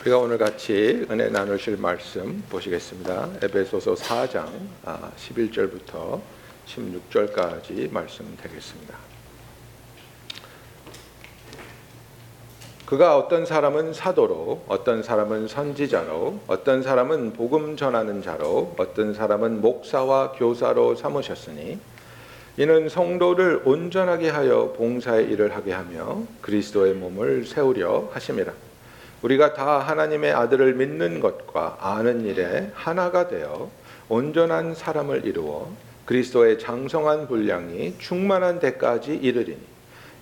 우리가 오늘 같이 은혜 나누실 말씀 보시겠습니다. 에베소서 4장 11절부터 16절까지 말씀 되겠습니다. 그가 어떤 사람은 사도로, 어떤 사람은 선지자로, 어떤 사람은 복음 전하는 자로, 어떤 사람은 목사와 교사로 삼으셨으니 이는 성도를 온전하게 하여 봉사의 일을 하게 하며 그리스도의 몸을 세우려 하심이라. 우리가 다 하나님의 아들을 믿는 것과 아는 일에 하나가 되어 온전한 사람을 이루어 그리스도의 장성한 분량이 충만한 데까지 이르리니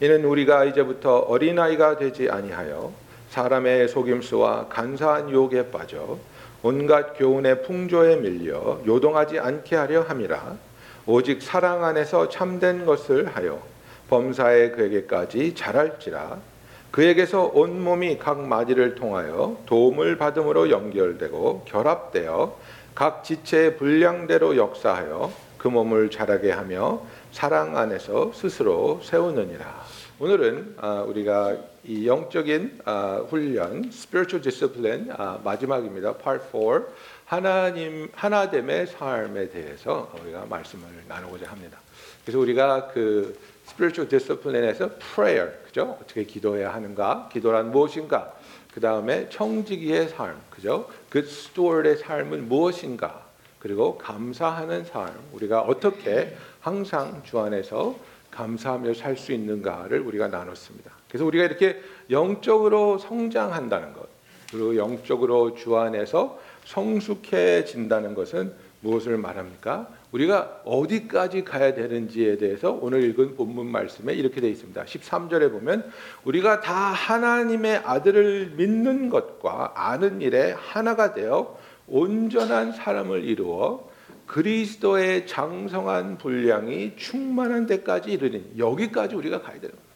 이는 우리가 이제부터 어린아이가 되지 아니하여 사람의 속임수와 간사한 유혹에 빠져 온갖 교훈의 풍조에 밀려 요동하지 않게 하려 함이라. 오직 사랑 안에서 참된 것을 하여 범사에 그에게까지 자랄지라 그에게서 온 몸이 각 마디를 통하여 도움을 받음으로 연결되고 결합되어 각 지체의 분량대로 역사하여 그 몸을 자라게 하며 사랑 안에서 스스로 세우느니라. 오늘은 아, 우리가 이 영적인 아, 훈련, spiritual discipline 아, 마지막입니다. Part 4. 하나님 하나됨의 삶에 대해서 우리가 말씀을 나누고자 합니다. 그래서 우리가 그 spiritual discipline에서 prayer, 그죠? 어떻게 기도해야 하는가? 기도란 무엇인가? 그 다음에 청지기의 삶, 그죠? 그 steward의 삶은 무엇인가? 그리고 감사하는 삶, 우리가 어떻게 항상 주 안에서 감사하며 살 수 있는가를 우리가 나눴습니다. 그래서 우리가 이렇게 영적으로 성장한다는 것, 그리고 영적으로 주 안에서 성숙해진다는 것은 무엇을 말합니까? 우리가 어디까지 가야 되는지에 대해서 오늘 읽은 본문 말씀에 이렇게 되어 있습니다. 13절에 보면 우리가 다 하나님의 아들을 믿는 것과 아는 일에 하나가 되어 온전한 사람을 이루어 그리스도의 장성한 분량이 충만한 데까지 이르니 여기까지 우리가 가야 되는 겁니다.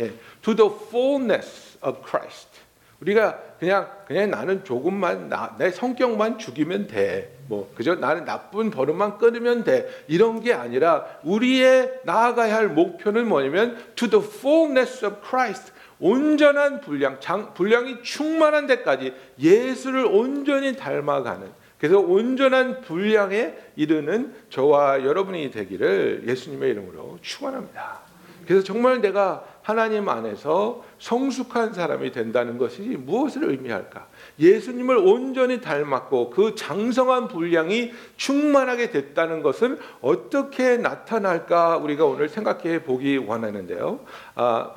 예, to the fullness of Christ. 우리가 그냥 그냥 나는 조금만 나, 내 성격만 죽이면 돼. 뭐 그저 나는 나쁜 버릇만 끊으면 돼. 이런 게 아니라 우리의 나아가야 할 목표는 뭐냐면 to the fullness of Christ. 온전한 분량, 장, 분량이 충만한 데까지 예수를 온전히 닮아가는 그래서 온전한 분량에 이르는 저와 여러분이 되기를 예수님의 이름으로 축원합니다. 그래서 정말 내가 하나님 안에서 성숙한 사람이 된다는 것이 무엇을 의미할까? 예수님을 온전히 닮았고 그 장성한 분량이 충만하게 됐다는 것은 어떻게 나타날까 우리가 오늘 생각해 보기 원하는데요. 아,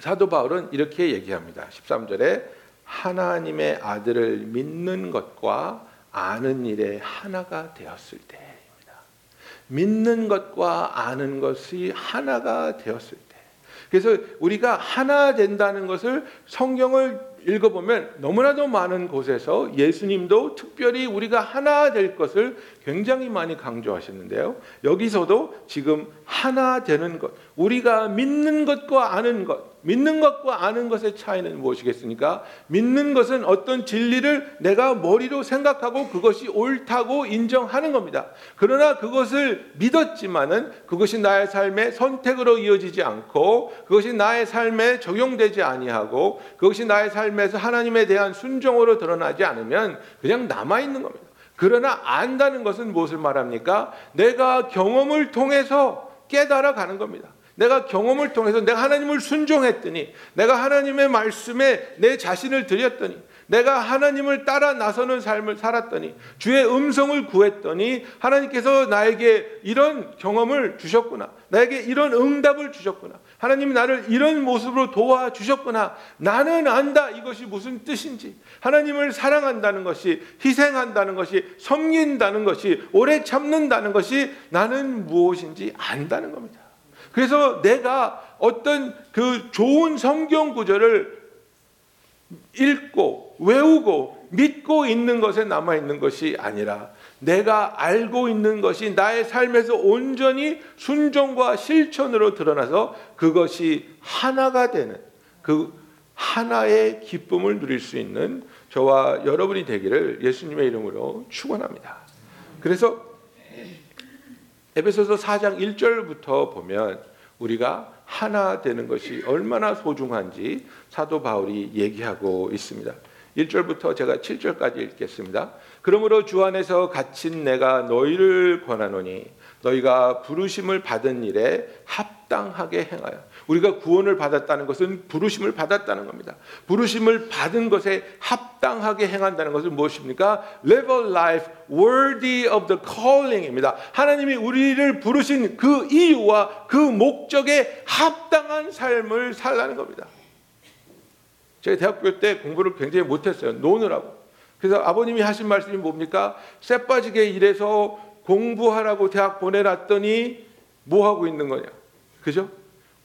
사도 바울은 이렇게 얘기합니다. 13절에 하나님의 아들을 믿는 것과 아는 일에 하나가 되었을 때 믿는 것과 아는 것이 하나가 되었을 때. 그래서 우리가 하나 된다는 것을 성경을 읽어보면 너무나도 많은 곳에서 예수님도 특별히 우리가 하나 될 것을 굉장히 많이 강조하시는데요. 여기서도 지금 하나 되는 것, 우리가 믿는 것과 아는 것, 믿는 것과 아는 것의 차이는 무엇이겠습니까? 믿는 것은 어떤 진리를 내가 머리로 생각하고 그것이 옳다고 인정하는 겁니다. 그러나 그것을 믿었지만은 그것이 나의 삶의 선택으로 이어지지 않고 그것이 나의 삶에 적용되지 아니하고 그것이 나의 삶에서 하나님에 대한 순종으로 드러나지 않으면 그냥 남아 있는 겁니다. 그러나 안다는 것은 무엇을 말합니까? 내가 경험을 통해서 깨달아 가는 겁니다. 내가 경험을 통해서 내가 하나님을 순종했더니 내가 하나님의 말씀에 내 자신을 드렸더니 내가 하나님을 따라 나서는 삶을 살았더니 주의 음성을 구했더니 하나님께서 나에게 이런 경험을 주셨구나. 나에게 이런 응답을 주셨구나. 하나님이 나를 이런 모습으로 도와 주셨구나. 나는 안다. 이것이 무슨 뜻인지. 하나님을 사랑한다는 것이 희생한다는 것이 섬긴다는 것이 오래 참는다는 것이 나는 무엇인지 안다는 겁니다. 그래서 내가 어떤 그 좋은 성경 구절을 읽고 외우고 믿고 있는 것에 남아 있는 것이 아니라 내가 알고 있는 것이 나의 삶에서 온전히 순종과 실천으로 드러나서 그것이 하나가 되는 그 하나의 기쁨을 누릴 수 있는 저와 여러분이 되기를 예수님의 이름으로 축원합니다. 그래서 에베소서 4장 1절부터 보면 우리가 하나 되는 것이 얼마나 소중한지 사도 바울이 얘기하고 있습니다. 1절부터 제가 7절까지 읽겠습니다. 그러므로 주 안에서 갇힌 내가 너희를 권하노니 너희가 부르심을 받은 일에 합당하게 행하여 우리가 구원을 받았다는 것은 부르심을 받았다는 겁니다. 부르심을 받은 것에 합당하게 행한다는 것은 무엇입니까? Live a life worthy of the calling입니다. 하나님이 우리를 부르신 그 이유와 그 목적에 합당한 삶을 살라는 겁니다. 제가 대학교 때 공부를 굉장히 못했어요. 노느라고. 그래서 아버님이 하신 말씀이 뭡니까? 쇠 빠지게 일해서 공부하라고 대학 보내놨더니 뭐 하고 있는 거냐? 그죠?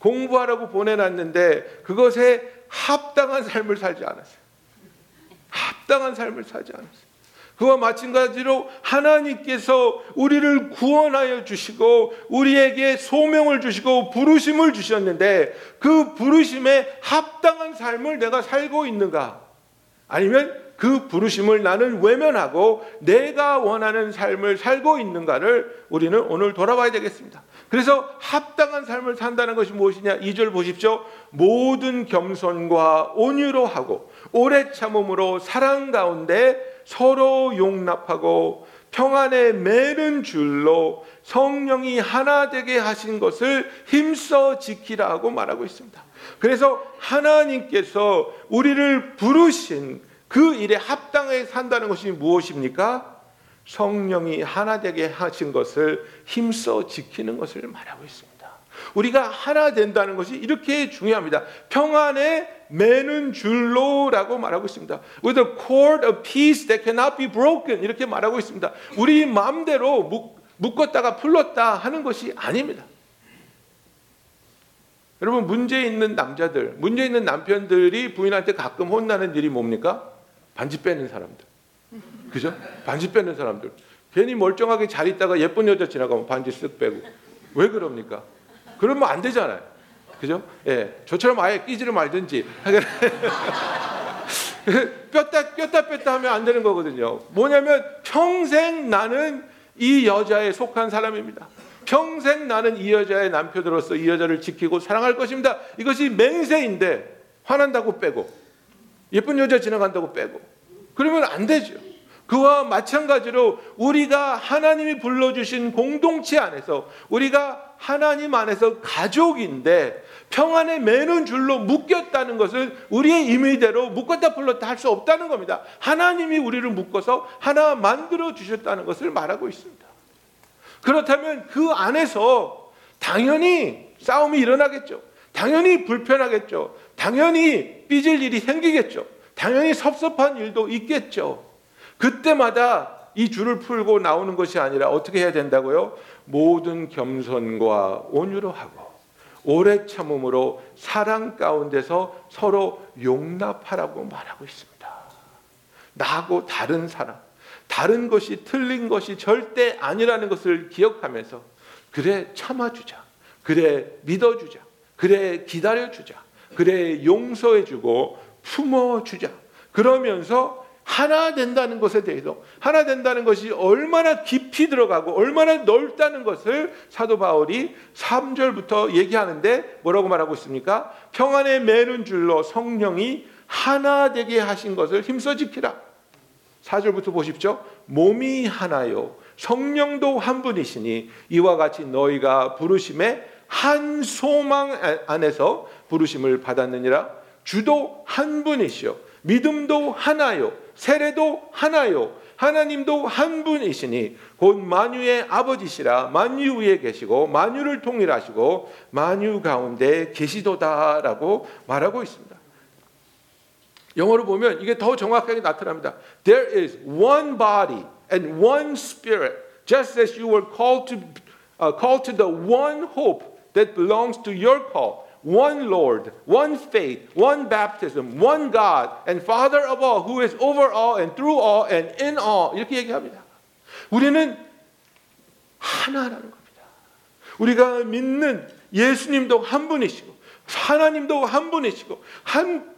공부하라고 보내놨는데 그것에 합당한 삶을 살지 않았어요. 합당한 삶을 살지 않았어요. 그와 마찬가지로 하나님께서 우리를 구원하여 주시고 우리에게 소명을 주시고 부르심을 주셨는데 그 부르심에 합당한 삶을 내가 살고 있는가? 아니면 그 부르심을 나는 외면하고 내가 원하는 삶을 살고 있는가를 우리는 오늘 돌아봐야 되겠습니다. 그래서 합당한 삶을 산다는 것이 무엇이냐? 2절 보십시오. 모든 겸손과 온유로 하고 오래 참음으로 사랑 가운데 서로 용납하고 평안에 매는 줄로 성령이 하나 되게 하신 것을 힘써 지키라고 말하고 있습니다. 그래서 하나님께서 우리를 부르신 그 일에 합당하게 산다는 것이 무엇입니까? 성령이 하나 되게 하신 것을 힘써 지키는 것을 말하고 있습니다. 우리가 하나 된다는 것이 이렇게 중요합니다. 평안에 매는 줄로라고 말하고 있습니다. With a cord of peace that cannot be broken 이렇게 말하고 있습니다. 우리 마음대로 묶었다가 풀렀다 하는 것이 아닙니다. 여러분 문제 있는 남자들, 문제 있는 남편들이 부인한테 가끔 혼나는 일이 뭡니까? 반지 빼는 사람들. 그죠? 반지 빼는 사람들. 괜히 멀쩡하게 잘 있다가 예쁜 여자 지나가면 반지 쓱 빼고. 왜 그럽니까? 그러면 안 되잖아요. 그죠? 예. 저처럼 아예 끼지를 말든지. 뼈다, 뼈다 뺐다 하면 안 되는 거거든요. 뭐냐면 평생 나는 이 여자에 속한 사람입니다. 평생 나는 이 여자의 남편으로서 이 여자를 지키고 사랑할 것입니다. 이것이 맹세인데 화난다고 빼고 예쁜 여자 지나간다고 빼고 그러면 안 되죠. 그와 마찬가지로 우리가 하나님이 불러주신 공동체 안에서 우리가 하나님 안에서 가족인데 평안에 매는 줄로 묶였다는 것은 우리의 임의대로 묶었다 풀렀다 할 수 없다는 겁니다. 하나님이 우리를 묶어서 하나 만들어 주셨다는 것을 말하고 있습니다. 그렇다면 그 안에서 당연히 싸움이 일어나겠죠. 당연히 불편하겠죠. 당연히 삐질 일이 생기겠죠. 당연히 섭섭한 일도 있겠죠. 그때마다 이 줄을 풀고 나오는 것이 아니라 어떻게 해야 된다고요? 모든 겸손과 온유로 하고 오래 참음으로 사랑 가운데서 서로 용납하라고 말하고 있습니다. 나하고 다른 사람, 다른 것이 틀린 것이 절대 아니라는 것을 기억하면서 그래 참아주자, 그래 믿어주자, 그래 기다려주자, 그래 용서해주고 품어주자. 그러면서 하나 된다는 것에 대해서 하나 된다는 것이 얼마나 깊이 들어가고 얼마나 넓다는 것을 사도 바울이 3절부터 얘기하는데 뭐라고 말하고 있습니까? 평안에 매는 줄로 성령이 하나 되게 하신 것을 힘써 지키라. 4절부터 보십시오. 몸이 하나요. 성령도 한 분이시니 이와 같이 너희가 부르심에 한 소망 안에서 부르심을 받았느니라. 주도 한 분이시요. 믿음도 하나요. 세례도 하나요. 하나님도 한 분이시니 곧 만유의 아버지시라 만유 위에 계시고 만유를 통일하시고 만유 가운데 계시도다라고 말하고 있습니다. 영어로 보면 이게 더 정확하게 나타납니다. There is one body and one spirit, just as you were called to uh, called to the one hope that belongs to your call. One Lord, one faith, one baptism, one God and Father of all, who is over all and through all and in all. 이렇게 얘기합니다. 우리는 하나라는 겁니다. 우리가 믿는 예수님도 한 분이시고 하나님도 한 분이시고 한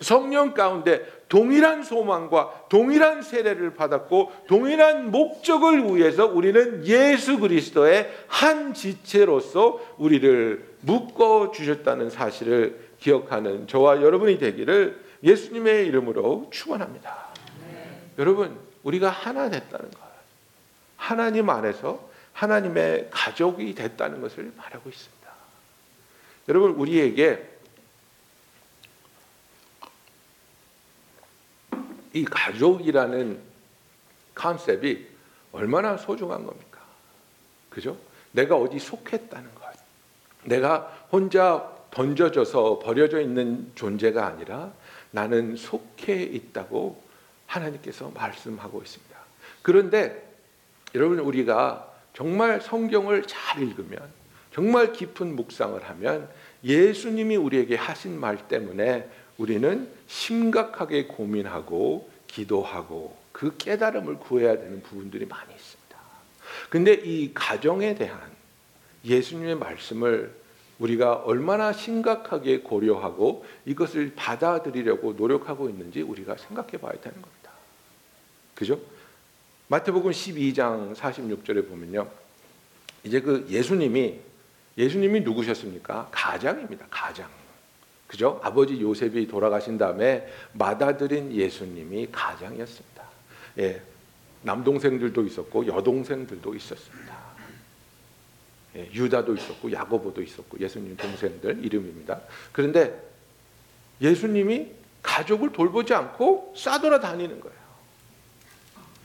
성령 가운데 동일한 소망과 동일한 세례를 받았고 동일한 목적을 위해서 우리는 예수 그리스도의 한 지체로서 우리를 묶어 주셨다는 사실을 기억하는 저와 여러분이 되기를 예수님의 이름으로 축원합니다. 여러분, 우리가 하나 됐다는 것. 하나님 안에서 하나님의 가족이 됐다는 것을 말하고 있습니다. 여러분, 우리에게 이 가족이라는 컨셉이 얼마나 소중한 겁니까? 그죠? 내가 어디 속했다는 것. 내가 혼자 던져져서 버려져 있는 존재가 아니라 나는 속해 있다고 하나님께서 말씀하고 있습니다. 그런데 여러분 우리가 정말 성경을 잘 읽으면 정말 깊은 묵상을 하면 예수님이 우리에게 하신 말 때문에 우리는 심각하게 고민하고 기도하고 그 깨달음을 구해야 되는 부분들이 많이 있습니다. 근데 이 가정에 대한 예수님의 말씀을 우리가 얼마나 심각하게 고려하고 이것을 받아들이려고 노력하고 있는지 우리가 생각해 봐야 되는 겁니다. 그죠? 마태복음 12장 46절에 보면요. 이제 그 예수님이 예수님이 누구셨습니까? 가장입니다. 가장. 그죠? 아버지 요셉이 돌아가신 다음에 맏아들인 예수님이 가장이었습니다. 예. 남동생들도 있었고 여동생들도 있었습니다. 예, 유다도 있었고 야고보도 있었고 예수님 동생들 이름입니다. 그런데 예수님이 가족을 돌보지 않고 싸돌아 다니는 거예요.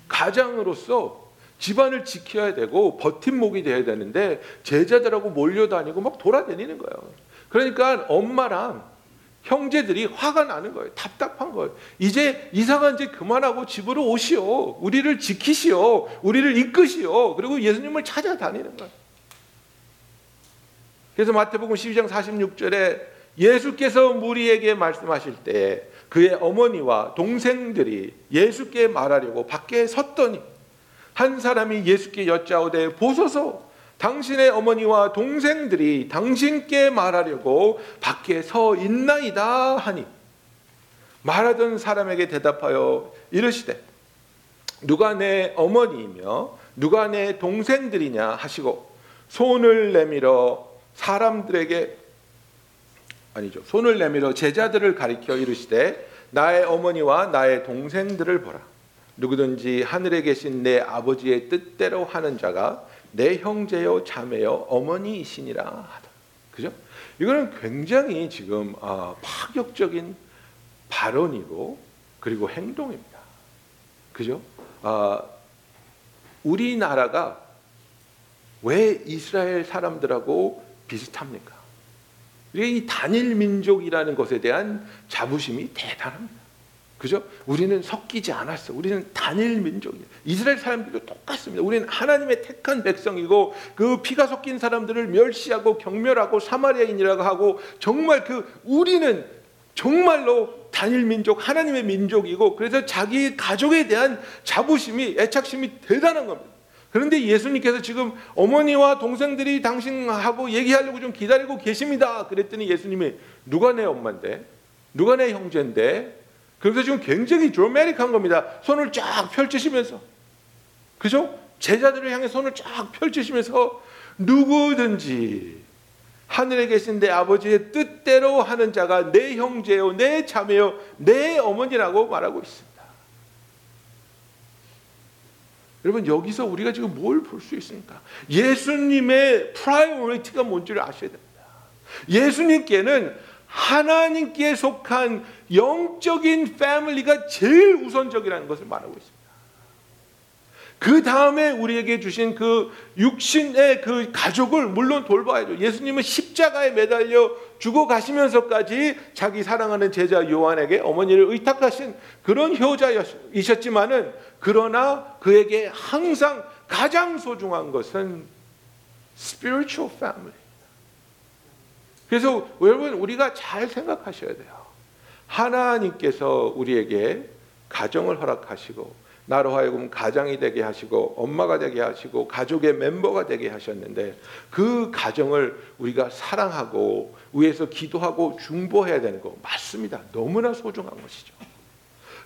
가장으로서 집안을 지켜야 되고 버팀목이 돼야 되는데 제자들하고 몰려다니고 막 돌아다니는 거예요. 그러니까 엄마랑 형제들이 화가 나는 거예요. 답답한 거예요. 이제 이상한 짓 그만하고 집으로 오시오. 우리를 지키시오. 우리를 이끄시오. 그리고 예수님을 찾아다니는 거예요. 그래서 마태복음 12장 46절에 예수께서 무리에게 말씀하실 때 그의 어머니와 동생들이 예수께 말하려고 밖에 섰더니 한 사람이 예수께 여짜오되 보소서. 당신의 어머니와 동생들이 당신께 말하려고 밖에 서 있나이다 하니 말하던 사람에게 대답하여 이르시되 누가 내 어머니이며 누가 내 동생들이냐 하시고 손을 내밀어 사람들에게 아니죠. 손을 내밀어 제자들을 가리켜 이르시되 나의 어머니와 나의 동생들을 보라. 누구든지 하늘에 계신 내 아버지의 뜻대로 하는 자가 내 형제요 자매요 어머니이시니라 하다. 그죠? 이거는 굉장히 지금 아, 파격적인 발언이고 그리고 행동입니다. 그죠? 아, 우리나라가 왜 이스라엘 사람들하고 비슷합니까? 이 단일 민족이라는 것에 대한 자부심이 대단합니다. 그죠? 우리는 섞이지 않았어. 우리는 단일 민족이에요. 이스라엘 사람들도 똑같습니다. 우리는 하나님의 택한 백성이고 그 피가 섞인 사람들을 멸시하고 경멸하고 사마리아인이라고 하고 정말 그 우리는 정말로 단일 민족, 하나님의 민족이고 그래서 자기 가족에 대한 자부심이 애착심이 대단한 겁니다. 그런데 예수님께서 지금 어머니와 동생들이 당신하고 얘기하려고 좀 기다리고 계십니다. 그랬더니 예수님이 누가 내 엄마인데? 누가 내 형제인데? 그래서 지금 굉장히 드라마틱한 겁니다. 손을 쫙 펼치시면서. 그죠? 제자들을 향해 손을 쫙 펼치시면서 누구든지 하늘에 계신 내 아버지의 뜻대로 하는 자가 내 형제요, 내 자매요, 내 어머니라고 말하고 있습니다. 여러분 여기서 우리가 지금 뭘 볼 수 있습니까? 예수님의 priority가 뭔지를 아셔야 됩니다. 예수님께는 하나님께 속한 영적인 family가 제일 우선적이라는 것을 말하고 있습니다. 그 다음에 우리에게 주신 그 육신의 그 가족을 물론 돌봐야죠. 예수님은 십자가에 매달려 죽어 가시면서까지 자기 사랑하는 제자 요한에게 어머니를 의탁하신 그런 효자이셨지만은 그러나 그에게 항상 가장 소중한 것은 spiritual family. 그래서 여러분 우리가 잘 생각하셔야 돼요. 하나님께서 우리에게 가정을 허락하시고 나로 하여금 가장이 되게 하시고 엄마가 되게 하시고 가족의 멤버가 되게 하셨는데 그 가정을 우리가 사랑하고 위해서 기도하고 중보해야 되는 거 맞습니다. 너무나 소중한 것이죠.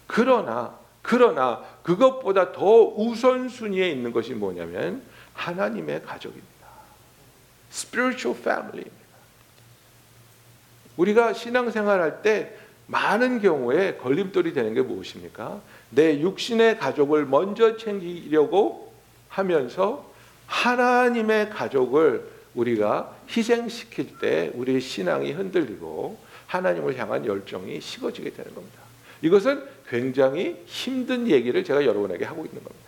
그러나 그러나 그것보다 더 우선순위에 있는 것이 뭐냐면 하나님의 가족입니다. spiritual family입니다. 우리가 신앙생활할 때 많은 경우에 걸림돌이 되는 게 무엇입니까? 내 육신의 가족을 먼저 챙기려고 하면서 하나님의 가족을 우리가 희생시킬 때 우리의 신앙이 흔들리고 하나님을 향한 열정이 식어지게 되는 겁니다. 이것은 굉장히 힘든 얘기를 제가 여러분에게 하고 있는 겁니다.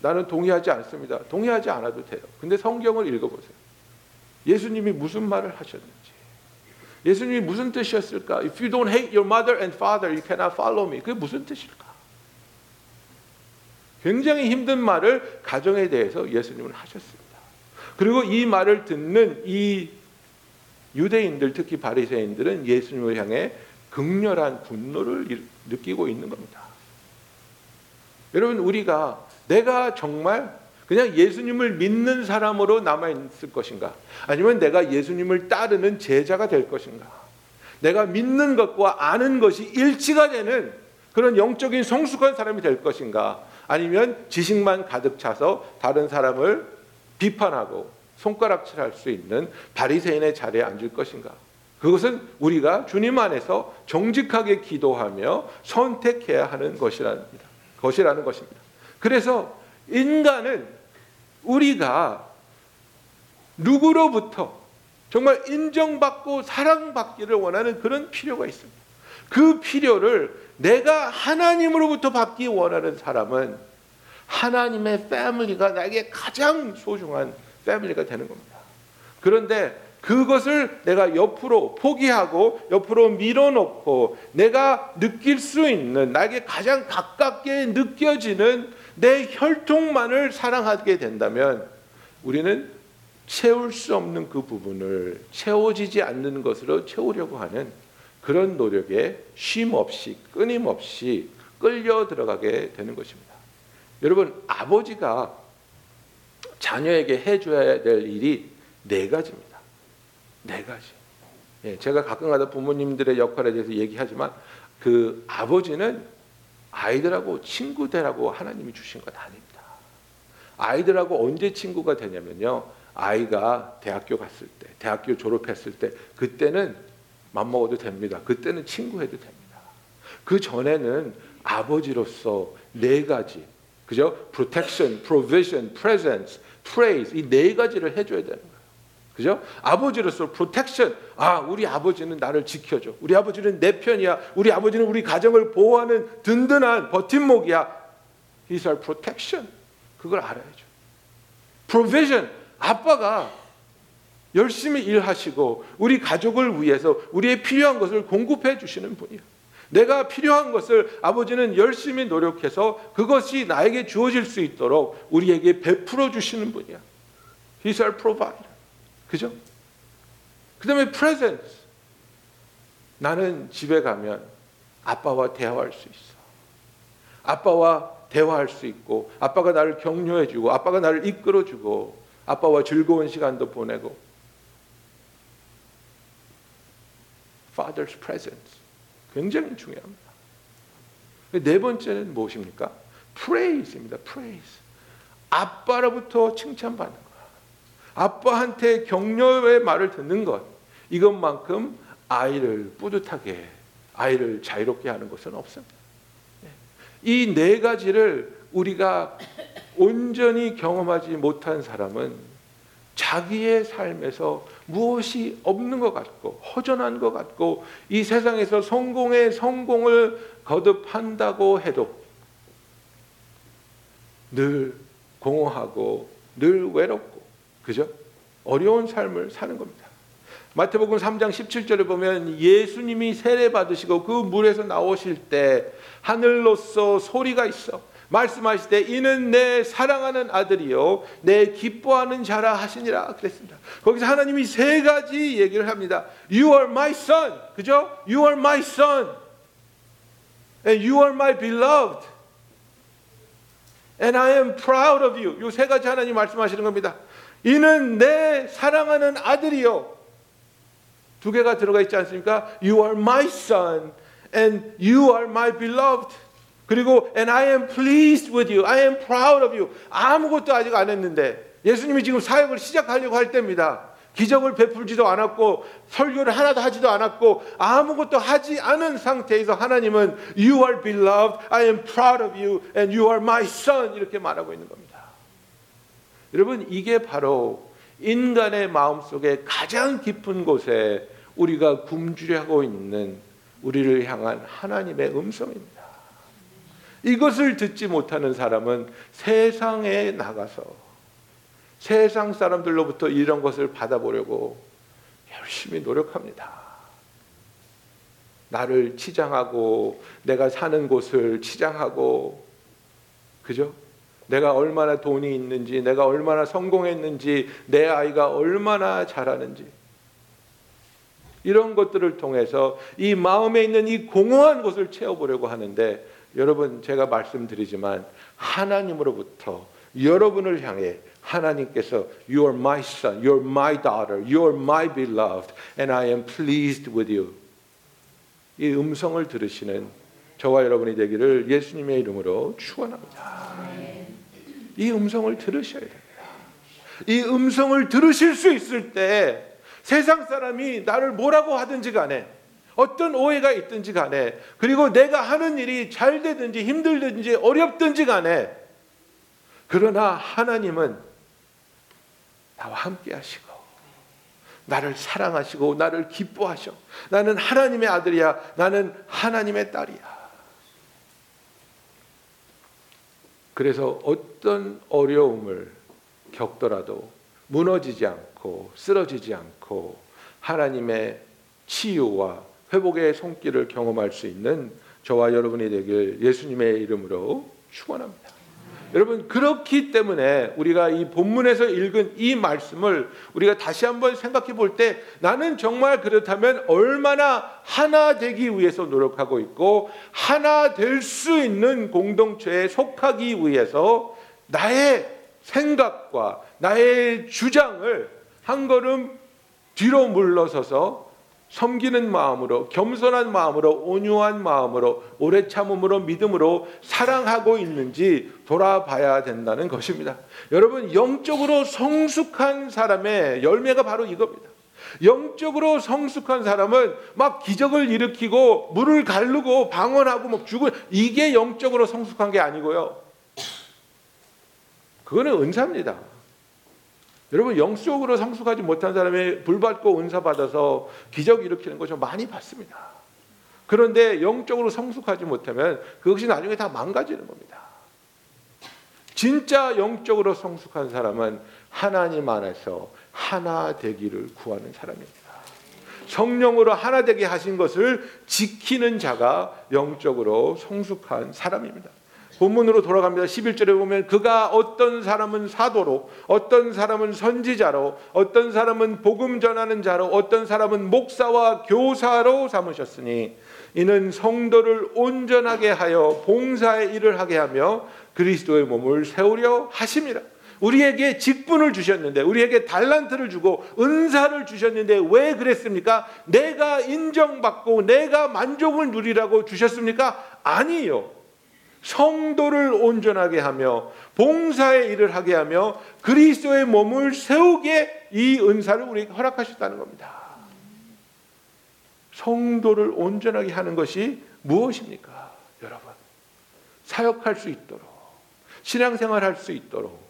나는 동의하지 않습니다. 동의하지 않아도 돼요. 근데 성경을 읽어보세요. 예수님이 무슨 말을 하셨는지. 예수님이 무슨 뜻이었을까? If you don't hate your mother and father, you cannot follow me. 그게 무슨 뜻일까? 굉장히 힘든 말을 가정에 대해서 예수님은 하셨습니다. 그리고 이 말을 듣는 이 유대인들 특히 바리새인들은 예수님을 향해 극렬한 분노를 느끼고 있는 겁니다. 여러분 우리가 내가 정말 그냥 예수님을 믿는 사람으로 남아 있을 것인가? 아니면 내가 예수님을 따르는 제자가 될 것인가? 내가 믿는 것과 아는 것이 일치가 되는 그런 영적인 성숙한 사람이 될 것인가? 아니면 지식만 가득 차서 다른 사람을 비판하고 손가락질할 수 있는 바리새인의 자리에 앉을 것인가? 그것은 우리가 주님 안에서 정직하게 기도하며 선택해야 하는 것이라는 것이라는 것입니다. 그래서 인간은 우리가 누구로부터 정말 인정받고 사랑받기를 원하는 그런 필요가 있습니다. 그 필요를 내가 하나님으로부터 받기 원하는 사람은 하나님의 패밀리가 나에게 가장 소중한 패밀리가 되는 겁니다. 그런데 그것을 내가 옆으로 포기하고 옆으로 밀어놓고 내가 느낄 수 있는 나에게 가장 가깝게 느껴지는 내 혈통만을 사랑하게 된다면 우리는 채울 수 없는 그 부분을 채워지지 않는 것으로 채우려고 하는 그런 노력에 쉼 없이 끊임없이 끌려 들어가게 되는 것입니다. 여러분 아버지가 자녀에게 해줘야 될 일이 네 가지입니다. 네 가지. 예, 제가 가끔가다 부모님들의 역할에 대해서 얘기하지만 그 아버지는 아이들하고 친구 되라고 하나님이 주신 것 아닙니다. 아이들하고 언제 친구가 되냐면요. 아이가 대학교 갔을 때, 대학교 졸업했을 때, 그때는 맘먹어도 됩니다. 그때는 친구 해도 됩니다. 그 전에는 아버지로서 네 가지, 그죠? protection, provision, presence, praise 이 네 가지를 해줘야 되는 거예요. 그죠? 아버지로서 protection. 아, 우리 아버지는 나를 지켜줘. 우리 아버지는 내 편이야. 우리 아버지는 우리 가정을 보호하는 든든한 버팀목이야. He's our protection. 그걸 알아야죠. provision. 아빠가 열심히 일하시고 우리 가족을 위해서 우리의 필요한 것을 공급해 주시는 분이에요. 내가 필요한 것을 아버지는 열심히 노력해서 그것이 나에게 주어질 수 있도록 우리에게 베풀어 주시는 분이야. He's our provider. 그죠? 그 다음에 presence. 나는 집에 가면 아빠와 대화할 수 있어. 아빠와 대화할 수 있고, 아빠가 나를 격려해주고, 아빠가 나를 이끌어주고, 아빠와 즐거운 시간도 보내고. Father's presence. 굉장히 중요합니다. 네 번째는 무엇입니까? praise입니다. praise. 아빠로부터 칭찬받는 거야. 아빠한테 격려의 말을 듣는 것. 이것만큼 아이를 뿌듯하게, 아이를 자유롭게 하는 것은 없습니다. 이 네 가지를 우리가 온전히 경험하지 못한 사람은 자기의 삶에서 무엇이 없는 것 같고 허전한 것 같고 이 세상에서 성공의 성공을 거듭한다고 해도 늘 공허하고 늘 외롭고 그죠? 어려운 삶을 사는 겁니다. 마태복음 3장 17절에 보면 예수님이 세례 받으시고 그 물에서 나오실 때 하늘로서 소리가 있어 말씀하실 때 이는 내 사랑하는 아들이요 내 기뻐하는 자라 하시니라 그랬습니다. 거기서 하나님이 세 가지 얘기를 합니다. You are my son. 그죠? You are my son. And you are my beloved. And I am proud of you. 이세 가지 하나님 말씀하시는 겁니다. 이는 내 사랑하는 아들이요. 두 개가 들어가 있지 않습니까? You are my son and you are my beloved. 그리고 and I am pleased with you. I am proud of you. 아무것도 아직 안 했는데 예수님이 지금 사역을 시작하려고 할 때입니다. 기적을 베풀지도 않았고 설교를 하나도 하지도 않았고 아무것도 하지 않은 상태에서 하나님은 You are beloved, I am proud of you, and you are my son 이렇게 말하고 있는 겁니다. 여러분 이게 바로 인간의 마음 속에 가장 깊은 곳에 우리가 굶주려하고 있는 우리를 향한 하나님의 음성입니다. 이것을 듣지 못하는 사람은 세상에 나가서 세상 사람들로부터 이런 것을 받아보려고 열심히 노력합니다. 나를 치장하고 내가 사는 곳을 치장하고 그죠? 내가 얼마나 돈이 있는지, 내가 얼마나 성공했는지, 내 아이가 얼마나 잘하는지 이런 것들을 통해서 이 마음에 있는 이 공허한 것을 채워보려고 하는데 여러분 제가 말씀드리지만 하나님으로부터 여러분을 향해 하나님께서 You are my son, You are my daughter, You are my beloved, and I am pleased with you. 이 음성을 들으시는 저와 여러분이 되기를 예수님의 이름으로 축원합니다. 이 음성을 들으셔야 됩니다. 이 음성을 들으실 수 있을 때 세상 사람이 나를 뭐라고 하든지 간에 어떤 오해가 있든지 간에 그리고 내가 하는 일이 잘 되든지 힘들든지 어렵든지 간에 그러나 하나님은 나와 함께 하시고 나를 사랑하시고 나를 기뻐하셔. 나는 하나님의 아들이야. 나는 하나님의 딸이야. 그래서 어떤 어려움을 겪더라도 무너지지 않고 쓰러지지 않고 하나님의 치유와 회복의 손길을 경험할 수 있는 저와 여러분이 되길 예수님의 이름으로 축원합니다. 여러분 그렇기 때문에 우리가 이 본문에서 읽은 이 말씀을 우리가 다시 한번 생각해 볼 때 나는 정말 그렇다면 얼마나 하나 되기 위해서 노력하고 있고 하나 될 수 있는 공동체에 속하기 위해서 나의 생각과 나의 주장을 한 걸음 뒤로 물러서서 섬기는 마음으로 겸손한 마음으로 온유한 마음으로 오래 참음으로 믿음으로 사랑하고 있는지 돌아봐야 된다는 것입니다. 여러분 영적으로 성숙한 사람의 열매가 바로 이겁니다. 영적으로 성숙한 사람은 막 기적을 일으키고 물을 가르고 방언하고 막 죽은 이게 영적으로 성숙한 게 아니고요. 그거는 은사입니다. 여러분 영적으로 성숙하지 못한 사람이 불 받고 은사 받아서 기적 일으키는 거 좀 많이 봤습니다. 그런데 영적으로 성숙하지 못하면 그것이 나중에 다 망가지는 겁니다. 진짜 영적으로 성숙한 사람은 하나님 안에서 하나 되기를 구하는 사람입니다. 성령으로 하나 되게 하신 것을 지키는 자가 영적으로 성숙한 사람입니다. 본문으로 돌아갑니다. 11절에 보면 그가 어떤 사람은 사도로 어떤 사람은 선지자로 어떤 사람은 복음 전하는 자로 어떤 사람은 목사와 교사로 삼으셨으니 이는 성도를 온전하게 하여 봉사의 일을 하게 하며 그리스도의 몸을 세우려 하심이라. 우리에게 직분을 주셨는데 우리에게 달란트를 주고 은사를 주셨는데 왜 그랬습니까? 내가 인정받고 내가 만족을 누리라고 주셨습니까? 아니요. 성도를 온전하게 하며 봉사의 일을 하게 하며 그리스도의 몸을 세우게 이 은사를 우리에게 허락하셨다는 겁니다. 성도를 온전하게 하는 것이 무엇입니까? 여러분. 사역할 수 있도록 신앙생활 할 수 있도록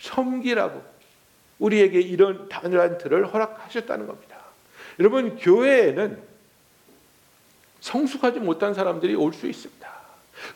섬기라고 우리에게 이런 단란트를 허락하셨다는 겁니다. 여러분 교회에는 성숙하지 못한 사람들이 올 수 있습니다.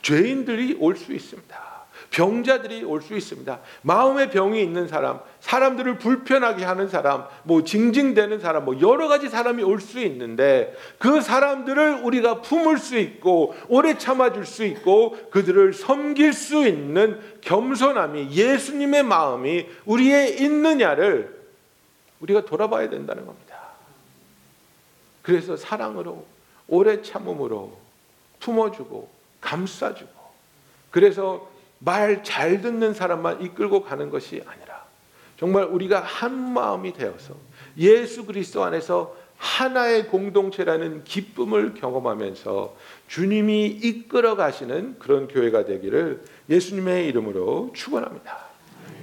죄인들이 올 수 있습니다. 병자들이 올 수 있습니다. 마음의 병이 있는 사람, 사람들을 불편하게 하는 사람, 뭐 징징대는 사람, 뭐 여러 가지 사람이 올 수 있는데 그 사람들을 우리가 품을 수 있고 오래 참아줄 수 있고 그들을 섬길 수 있는 겸손함이 예수님의 마음이 우리에 있느냐를 우리가 돌아봐야 된다는 겁니다. 그래서 사랑으로 오래 참음으로 품어주고 감싸주고 그래서 말 잘 듣는 사람만 이끌고 가는 것이 아니라 정말 우리가 한 마음이 되어서 예수 그리스도 안에서 하나의 공동체라는 기쁨을 경험하면서 주님이 이끌어 가시는 그런 교회가 되기를 예수님의 이름으로 축원합니다.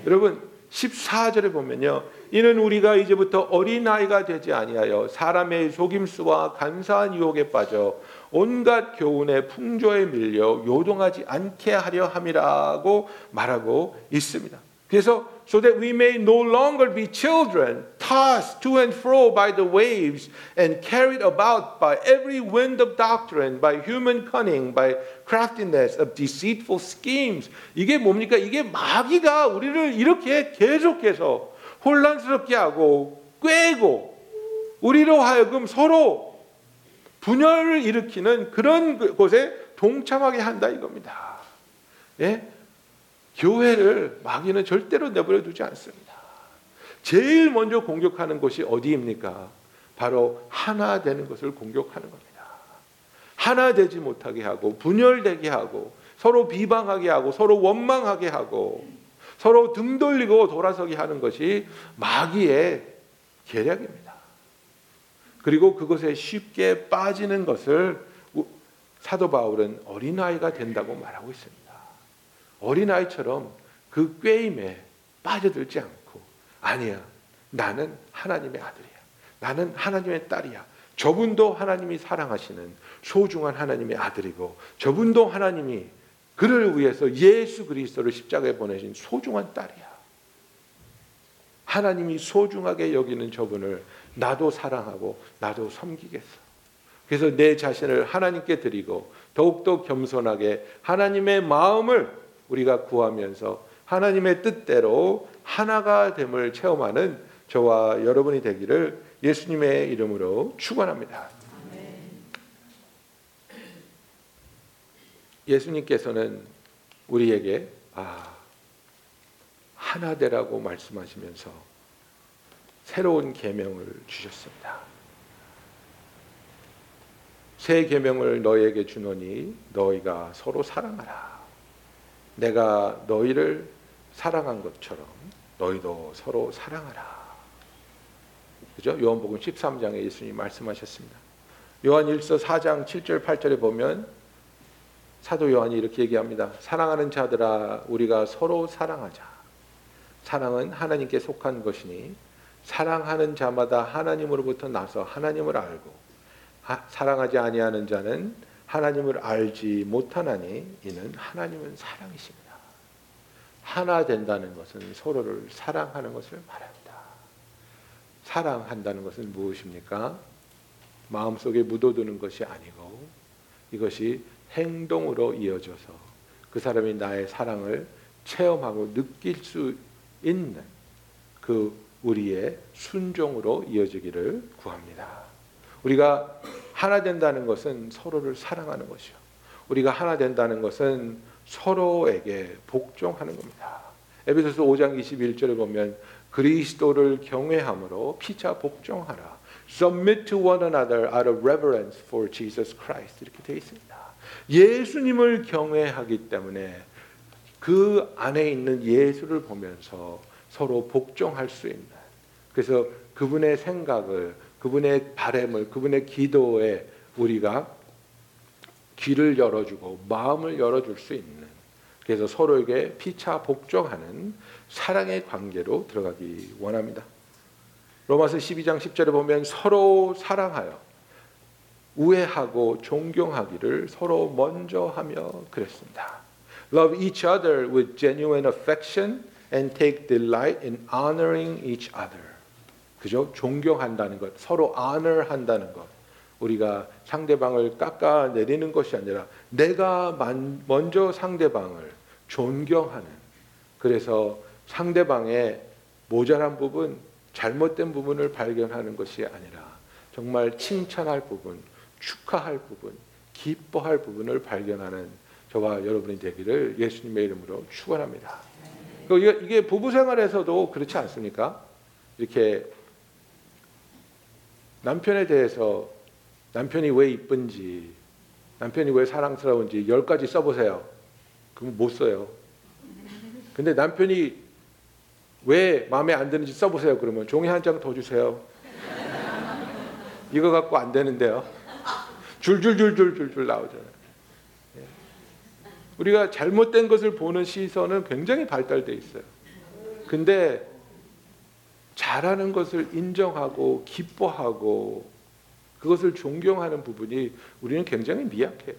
여러분 14절에 보면요. 이는 우리가 이제부터 어린아이가 되지 아니하여 사람의 속임수와 간사한 유혹에 빠져 온갖 교훈의 풍조에 밀려 요동하지 않게 하려 함이라고 말하고 있습니다. 그래서 so that we may no longer be children tossed to and fro by the waves and carried about by every wind of doctrine by human cunning by craftiness of deceitful schemes 이게 뭡니까 이게 마귀가 우리를 이렇게 계속해서 혼란스럽게 하고 꿰고 우리로 하여금 서로 분열을 일으키는 그런 곳에 동참하게 한다 이겁니다. 예? 교회를 마귀는 절대로 내버려 두지 않습니다. 제일 먼저 공격하는 곳이 어디입니까? 바로 하나 되는 것을 공격하는 겁니다. 하나 되지 못하게 하고 분열되게 하고 서로 비방하게 하고 서로 원망하게 하고 서로 등 돌리고 돌아서게 하는 것이 마귀의 계략입니다. 그리고 그것에 쉽게 빠지는 것을 사도 바울은 어린아이가 된다고 말하고 있습니다. 어린아이처럼 그 꾀임에 빠져들지 않고 아니야 나는 하나님의 아들이야. 나는 하나님의 딸이야. 저분도 하나님이 사랑하시는 소중한 하나님의 아들이고 저분도 하나님이 그를 위해서 예수 그리스도를 십자가에 보내신 소중한 딸이야. 하나님이 소중하게 여기는 저분을 나도 사랑하고 나도 섬기겠어 그래서 내 자신을 하나님께 드리고 더욱더 겸손하게 하나님의 마음을 우리가 구하면서 하나님의 뜻대로 하나가 됨을 체험하는 저와 여러분이 되기를 예수님의 이름으로 축원합니다. 예수님께서는 우리에게 아 하나 되라고 말씀하시면서 새로운 계명을 주셨습니다. 새 계명을 너희에게 주노니 너희가 서로 사랑하라. 내가 너희를 사랑한 것처럼 너희도 서로 사랑하라. 그죠? 요한복음 13장에 예수님이 말씀하셨습니다. 요한 1서 4장 7절 8절에 보면 사도 요한이 이렇게 얘기합니다. 사랑하는 자들아 우리가 서로 사랑하자. 사랑은 하나님께 속한 것이니 사랑하는 자마다 하나님으로부터 나서 하나님을 알고 하, 사랑하지 아니하는 자는 하나님을 알지 못하나니 이는 하나님은 사랑이십니다. 하나 된다는 것은 서로를 사랑하는 것을 말합니다. 사랑한다는 것은 무엇입니까? 마음속에 묻어두는 것이 아니고 이것이 행동으로 이어져서 그 사람이 나의 사랑을 체험하고 느낄 수 있는 그 우리의 순종으로 이어지기를 구합니다. 우리가 하나 된다는 것은 서로를 사랑하는 것이요. 우리가 하나 된다는 것은 서로에게 복종하는 겁니다. 에베소서 5장 21절에 보면 그리스도를 경외함으로 피차 복종하라. Submit to one another out of reverence for Jesus Christ 이렇게 되어 있습니다. 예수님을 경외하기 때문에 그 안에 있는 예수를 보면서 서로 복종할 수 있는 그래서 그분의 생각을 그분의 바램을 그분의 기도에 우리가 귀를 열어주고 마음을 열어줄 수 있는 그래서 서로에게 피차 복종하는 사랑의 관계로 들어가기 원합니다. 로마서 12장 10절에 보면 서로 사랑하여 우애하고 존경하기를 서로 먼저 하며 그랬습니다. Love each other with genuine affection and take delight in honoring each other. 그죠? 존경한다는 것, 서로 honor 한다는 것. 우리가 상대방을 깎아 내리는 것이 아니라 내가 먼저 상대방을 존경하는 그래서 상대방의 모자란 부분, 잘못된 부분을 발견하는 것이 아니라 정말 칭찬할 부분, 축하할 부분, 기뻐할 부분을 발견하는 저와 여러분이 되기를 예수님의 이름으로 축원합니다. 이게 부부 생활에서도 그렇지 않습니까? 이렇게 남편에 대해서 남편이 왜 이쁜지, 남편이 왜 사랑스러운지 열 가지 써보세요. 그럼 못 써요. 근데 남편이 왜 마음에 안 드는지 써보세요. 그러면 종이 한 장 더 주세요. 이거 갖고 안 되는데요. 줄줄줄줄줄줄 나오잖아요. 예. 우리가 잘못된 것을 보는 시선은 굉장히 발달돼 있어요. 근데 잘하는 것을 인정하고 기뻐하고 그것을 존경하는 부분이 우리는 굉장히 미약해요.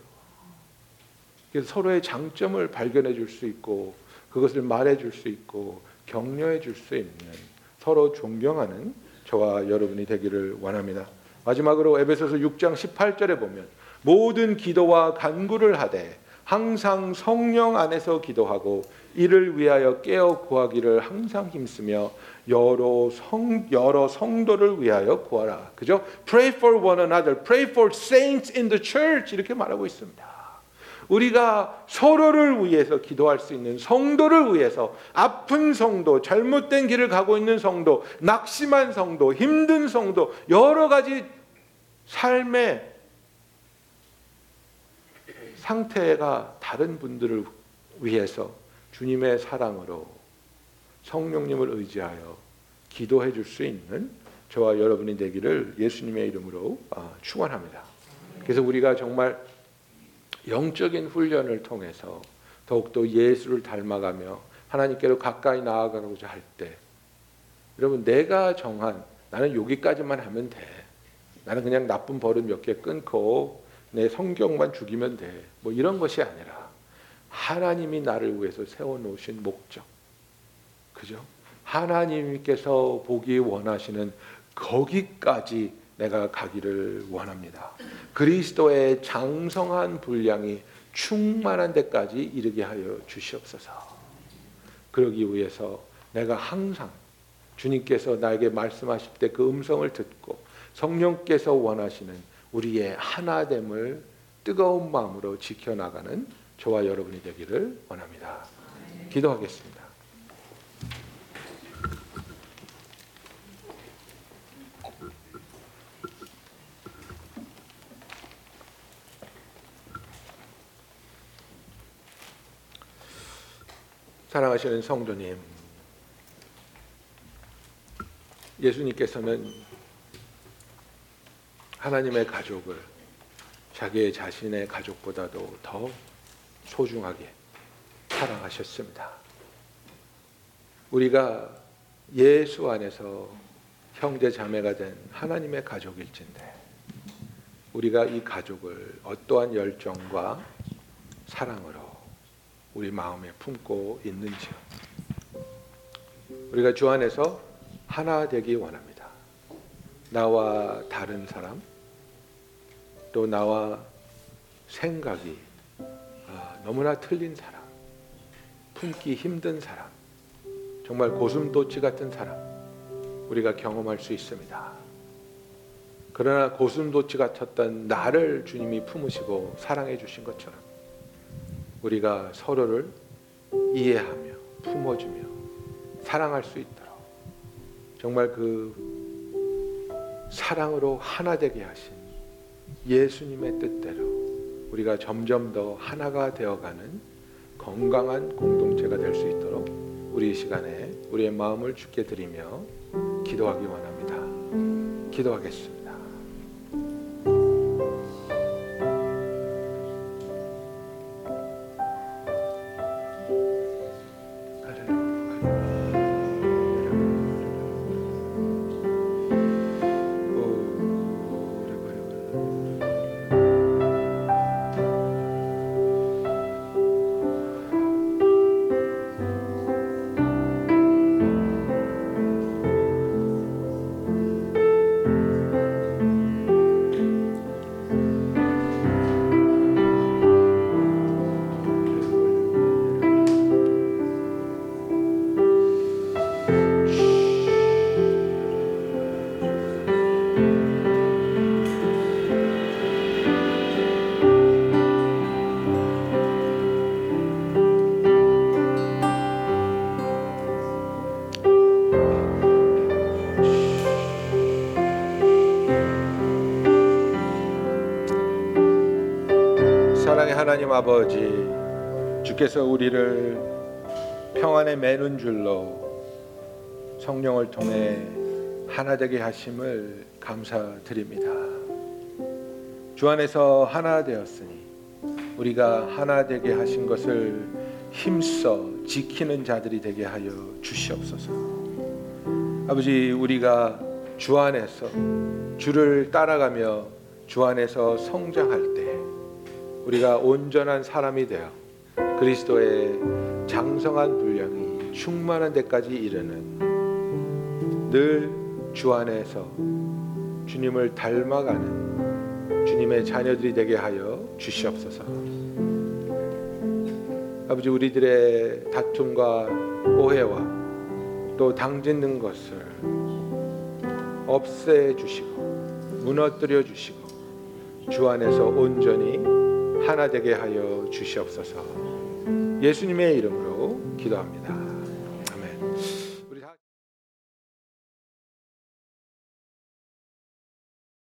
그래서 서로의 장점을 발견해 줄 수 있고 그것을 말해 줄 수 있고 격려해 줄 수 있는 서로 존경하는 저와 여러분이 되기를 원합니다. 마지막으로 에베소서 6장 18절에 보면 모든 기도와 간구를 하되 항상 성령 안에서 기도하고 이를 위하여 깨어 구하기를 항상 힘쓰며 여러 성 여러 성도를 위하여 구하라. 그죠? Pray for one another. Pray for saints in the church 이렇게 말하고 있습니다. 우리가 서로를 위해서 기도할 수 있는 성도를 위해서 아픈 성도, 잘못된 길을 가고 있는 성도, 낙심한 성도, 힘든 성도, 여러 가지 삶의 상태가 다른 분들을 위해서 주님의 사랑으로 성령님을 의지하여 기도해 줄 수 있는 저와 여러분이 되기를 예수님의 이름으로 아, 축원합니다. 그래서 우리가 정말 영적인 훈련을 통해서 더욱더 예수를 닮아가며 하나님께로 가까이 나아가고자 할 때 여러분 내가 정한 나는 여기까지만 하면 돼. 나는 그냥 나쁜 버릇 몇 개 끊고 내 성경만 죽이면 돼. 뭐 이런 것이 아니라 하나님이 나를 위해서 세워 놓으신 목적. 그죠? 하나님께서 보기 원하시는 거기까지 내가 가기를 원합니다. 그리스도의 장성한 분량이 충만한 데까지 이르게 하여 주시옵소서. 그러기 위해서 내가 항상 주님께서 나에게 말씀하실 때 그 음성을 듣고 성령께서 원하시는 우리의 하나됨을 뜨거운 마음으로 지켜나가는 저와 여러분이 되기를 원합니다. 기도하겠습니다. 사랑하시는 성도님, 예수님께서는 하나님의 가족을 자기의 자신의 가족보다도 더 소중하게 사랑하셨습니다. 우리가 예수 안에서 형제 자매가 된 하나님의 가족일진데 우리가 이 가족을 어떠한 열정과 사랑으로 우리 마음에 품고 있는지요. 우리가 주 안에서 하나 되기 원합니다. 나와 다른 사람, 또 나와 생각이 아, 너무나 틀린 사람, 품기 힘든 사람, 정말 고슴도치 같은 사람, 우리가 경험할 수 있습니다. 그러나 고슴도치 같았던 나를 주님이 품으시고 사랑해 주신 것처럼 우리가 서로를 이해하며 품어주며 사랑할 수 있도록 정말 그 사랑으로 하나 되게 하신 예수님의 뜻대로 우리가 점점 더 하나가 되어가는 건강한 공동체가 될 수 있도록 우리 이 시간에 우리의 마음을 주께 드리며 기도하기 원합니다. 기도하겠습니다. 하나님 아버지 주께서 우리를 평안에 매는 줄로 성령을 통해 하나 되게 하심을 감사드립니다. 주 안에서 하나 되었으니 우리가 하나 되게 하신 것을 힘써 지키는 자들이 되게 하여 주시옵소서. 아버지 우리가 주 안에서 주를 따라가며 주 안에서 성장할 때 우리가 온전한 사람이 되어 그리스도의 장성한 분량이 충만한 데까지 이르는 늘 주 안에서 주님을 닮아가는 주님의 자녀들이 되게 하여 주시옵소서. 아버지 우리들의 다툼과 오해와 또 당짓는 것을 없애 주시고 무너뜨려 주시고 주 안에서 온전히 하나 되게 하여 주시옵소서. 예수님의 이름으로 기도합니다.